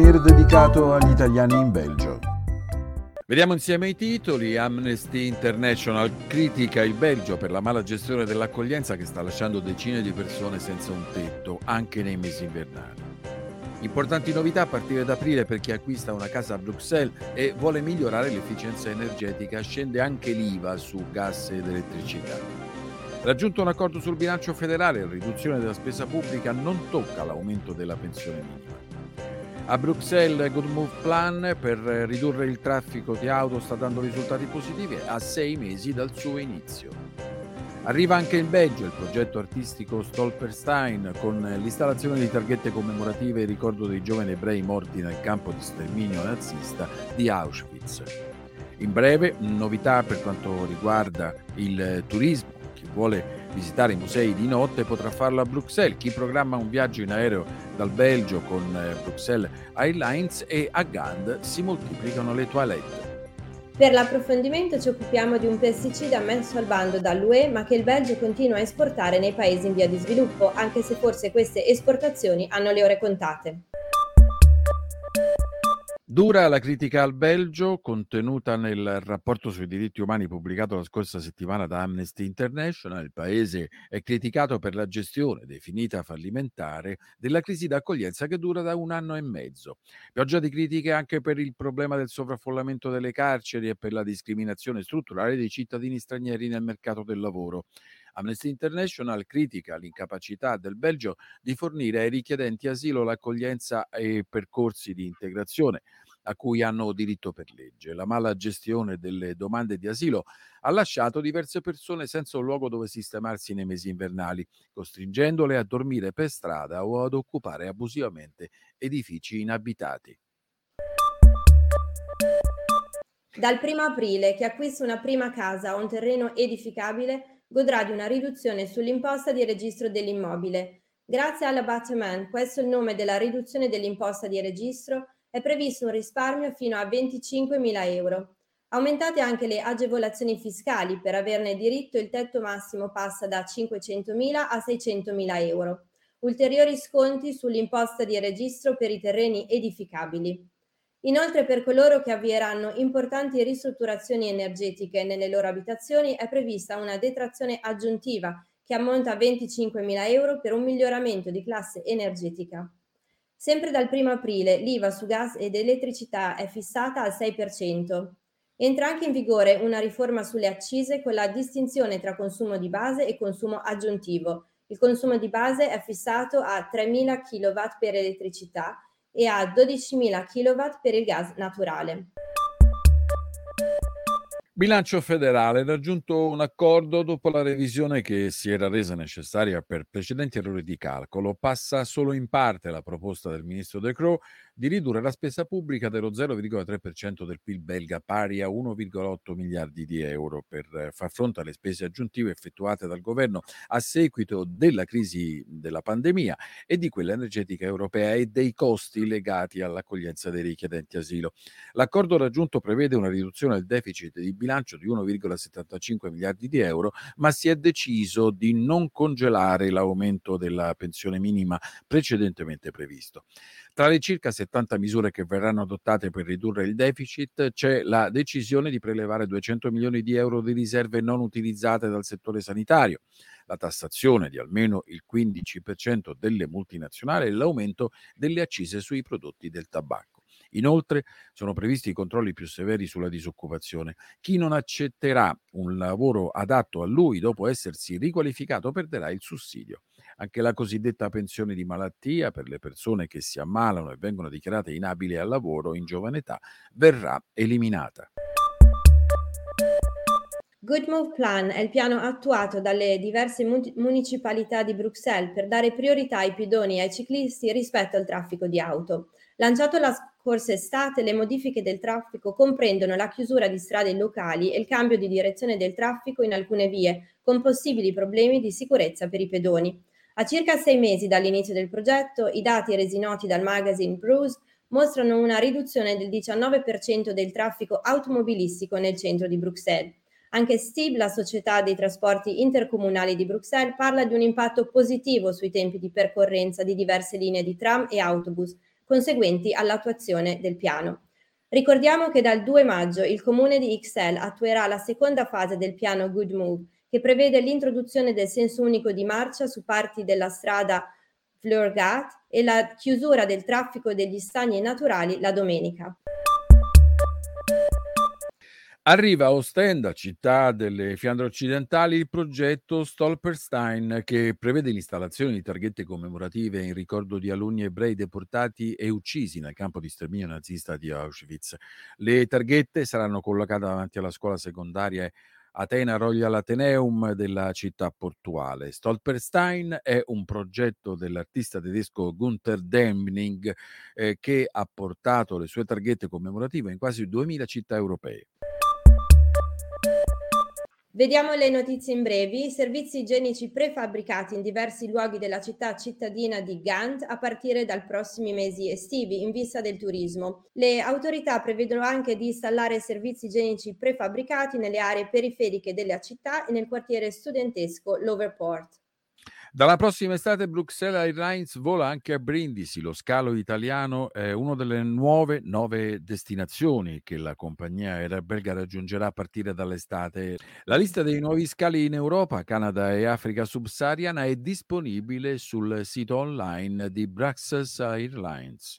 souvenir dedicato agli italiani in Belgio. Vediamo insieme i titoli. Amnesty International critica il Belgio per la mala gestione dell'accoglienza che sta lasciando decine di persone senza un tetto, anche nei mesi invernali. Importanti novità a partire da aprile per chi acquista una casa a Bruxelles e vuole migliorare l'efficienza energetica, scende anche l'IVA su gas ed elettricità. Raggiunto un accordo sul bilancio federale, la riduzione della spesa pubblica non tocca l'aumento della pensione minima. A Bruxelles Good Move Plan per ridurre il traffico di auto sta dando risultati positivi a sei mesi dal suo inizio. Arriva anche in Belgio il progetto artistico Stolperstein con l'installazione di targhette commemorative in ricordo dei giovani ebrei morti nel campo di sterminio nazista di Auschwitz. In breve, novità per quanto riguarda il turismo. Vuole visitare i musei di notte potrà farlo a Bruxelles. Chi programma un viaggio in aereo dal Belgio con eh, Bruxelles Airlines e a Gand si moltiplicano le toilette. Per l'approfondimento ci occupiamo di un pesticida messo al bando dall'UE ma che il Belgio continua a esportare nei paesi in via di sviluppo, anche se forse queste esportazioni hanno le ore contate. Dura la critica al Belgio contenuta nel rapporto sui diritti umani pubblicato la scorsa settimana da Amnesty International. Il paese è criticato per la gestione definita fallimentare della crisi d'accoglienza che dura da un anno e mezzo. Pioggia di critiche anche per il problema del sovraffollamento delle carceri e per la discriminazione strutturale dei cittadini stranieri nel mercato del lavoro. Amnesty International critica l'incapacità del Belgio di fornire ai richiedenti asilo l'accoglienza e percorsi di integrazione a cui hanno diritto per legge. La mala gestione delle domande di asilo ha lasciato diverse persone senza un luogo dove sistemarsi nei mesi invernali, costringendole a dormire per strada o ad occupare abusivamente edifici inabitati. Dal 1 aprile chi acquista una prima casa o un terreno edificabile godrà di una riduzione sull'imposta di registro dell'immobile. Grazie all'abattement, questo è il nome della riduzione dell'imposta di registro, è previsto un risparmio fino a 25.000 euro. Aumentate anche le agevolazioni fiscali per averne diritto il tetto massimo passa da 500.000 a 600.000 euro. Ulteriori sconti sull'imposta di registro per i terreni edificabili. Inoltre per coloro che avvieranno importanti ristrutturazioni energetiche nelle loro abitazioni è prevista una detrazione aggiuntiva che ammonta a 25.000 euro per un miglioramento di classe energetica. Sempre dal 1 aprile l'IVA su gas ed elettricità è fissata al 6%. Entra anche in vigore una riforma sulle accise con la distinzione tra consumo di base e consumo aggiuntivo. Il consumo di base è fissato a 3.000 kW per elettricità e a 12.000 kW per il gas naturale. Bilancio federale raggiunto un accordo dopo la revisione che si era resa necessaria per precedenti errori di calcolo. Passa solo in parte la proposta del ministro De Croo di ridurre la spesa pubblica dello 0,3% del PIL belga, pari a 1,8 miliardi di euro, per far fronte alle spese aggiuntive effettuate dal governo a seguito della crisi della pandemia e di quella energetica europea e dei costi legati all'accoglienza dei richiedenti asilo. L'accordo raggiunto prevede una riduzione del deficit di bilancio bilancio di 1,75 miliardi di euro, ma si è deciso di non congelare l'aumento della pensione minima precedentemente previsto. Tra le circa 70 misure che verranno adottate per ridurre il deficit c'è la decisione di prelevare 200 milioni di euro di riserve non utilizzate dal settore sanitario, la tassazione di almeno il 15% delle multinazionali e l'aumento delle accise sui prodotti del tabacco. Inoltre sono previsti controlli più severi sulla disoccupazione. Chi non accetterà un lavoro adatto a lui dopo essersi riqualificato perderà il sussidio. Anche la cosiddetta pensione di malattia per le persone che si ammalano e vengono dichiarate inabili al lavoro in giovane età verrà eliminata. Good Move Plan è il piano attuato dalle diverse municipalità di Bruxelles per dare priorità ai pedoni e ai ciclisti rispetto al traffico di auto. Lanciato la scorsa estate, le modifiche del traffico comprendono la chiusura di strade locali e il cambio di direzione del traffico in alcune vie, con possibili problemi di sicurezza per i pedoni. A circa sei mesi dall'inizio del progetto, i dati resi noti dal magazine Bruce mostrano una riduzione del 19% del traffico automobilistico nel centro di Bruxelles. Anche Stib, la società dei trasporti intercomunali di Bruxelles, parla di un impatto positivo sui tempi di percorrenza di diverse linee di tram e autobus, conseguenti all'attuazione del piano. Ricordiamo che dal 2 maggio il comune di Ixelles attuerà la seconda fase del piano Good Move, che prevede l'introduzione del senso unico di marcia su parti della strada Fleurgat e la chiusura del traffico degli stagni naturali la domenica. Arriva a Ostenda, città delle Fiandre occidentali, il progetto Stolperstein che prevede l'installazione di targhette commemorative in ricordo di alunni ebrei deportati e uccisi nel campo di sterminio nazista di Auschwitz. Le targhette saranno collocate davanti alla scuola secondaria Atena Royal Atheneum della città portuale. Stolperstein è un progetto dell'artista tedesco Gunther Demning eh, che ha portato le sue targhette commemorative in quasi 2000 città europee. Vediamo le notizie in brevi. Servizi igienici prefabbricati in diversi luoghi della città cittadina di Gand a partire dai prossimi mesi estivi in vista del turismo. Le autorità prevedono anche di installare servizi igienici prefabbricati nelle aree periferiche della città e nel quartiere studentesco Loverport. Dalla prossima estate Bruxelles Airlines vola anche a Brindisi. Lo scalo italiano è una delle nuove nove destinazioni che la compagnia aerea belga raggiungerà a partire dall'estate. La lista dei nuovi scali in Europa, Canada e Africa subsahariana è disponibile sul sito online di Bruxelles Airlines.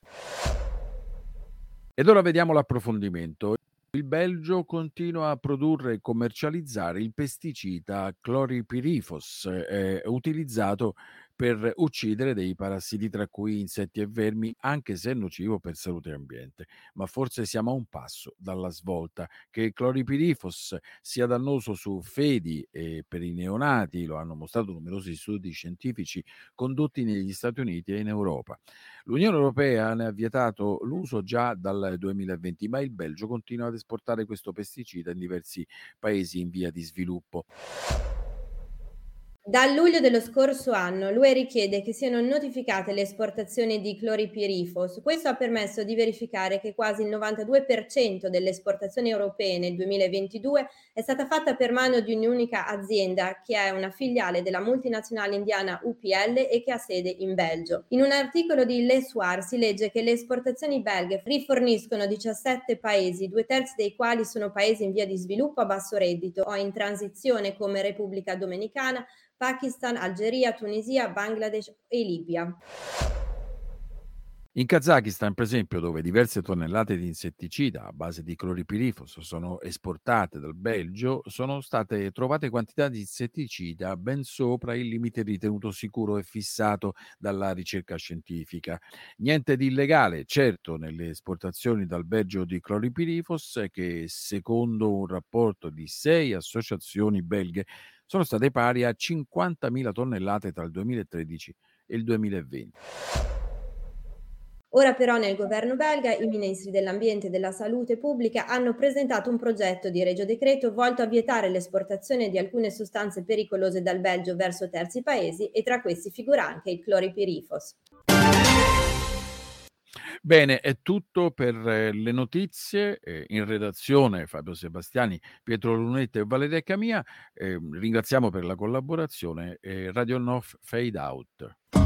Ed ora vediamo l'approfondimento. Il Belgio continua a produrre e commercializzare il pesticida cloripirifos, eh, utilizzato per uccidere dei parassiti tra cui insetti e vermi, anche se nocivo per salute e ambiente. Ma forse siamo a un passo dalla svolta che il cloripirifos sia dannoso su fedi e per i neonati, lo hanno mostrato numerosi studi scientifici condotti negli Stati Uniti e in Europa. L'Unione Europea ne ha vietato l'uso già dal 2020, ma il Belgio continua ad esportare questo pesticida in diversi paesi in via di sviluppo. Dal luglio dello scorso anno l'UE richiede che siano notificate le esportazioni di cloripirifos. Questo ha permesso di verificare che quasi il 92% delle esportazioni europee nel 2022 è stata fatta per mano di un'unica azienda che è una filiale della multinazionale indiana UPL e che ha sede in Belgio. In un articolo di Le Soir si legge che le esportazioni belghe riforniscono 17 paesi, due terzi dei quali sono paesi in via di sviluppo a basso reddito o in transizione come Repubblica Dominicana, Pakistan, Algeria, Tunisia, Bangladesh e Libia. In Kazakistan, per esempio, dove diverse tonnellate di insetticida a base di cloripirifos sono esportate dal Belgio, sono state trovate quantità di insetticida ben sopra il limite ritenuto sicuro e fissato dalla ricerca scientifica. Niente di illegale, certo, nelle esportazioni dal Belgio di cloripirifos che, secondo un rapporto di sei associazioni belghe, sono state pari a 50.000 tonnellate tra il 2013 e il 2020. Ora però nel governo belga i ministri dell'ambiente e della salute pubblica hanno presentato un progetto di regio decreto volto a vietare l'esportazione di alcune sostanze pericolose dal Belgio verso terzi paesi e tra questi figura anche il cloripirifos. Bene, è tutto per eh, le notizie. Eh, in redazione Fabio Sebastiani, Pietro Lunetta e Valeria Camia. Eh, ringraziamo per la collaborazione. Radio Nof Fade Out.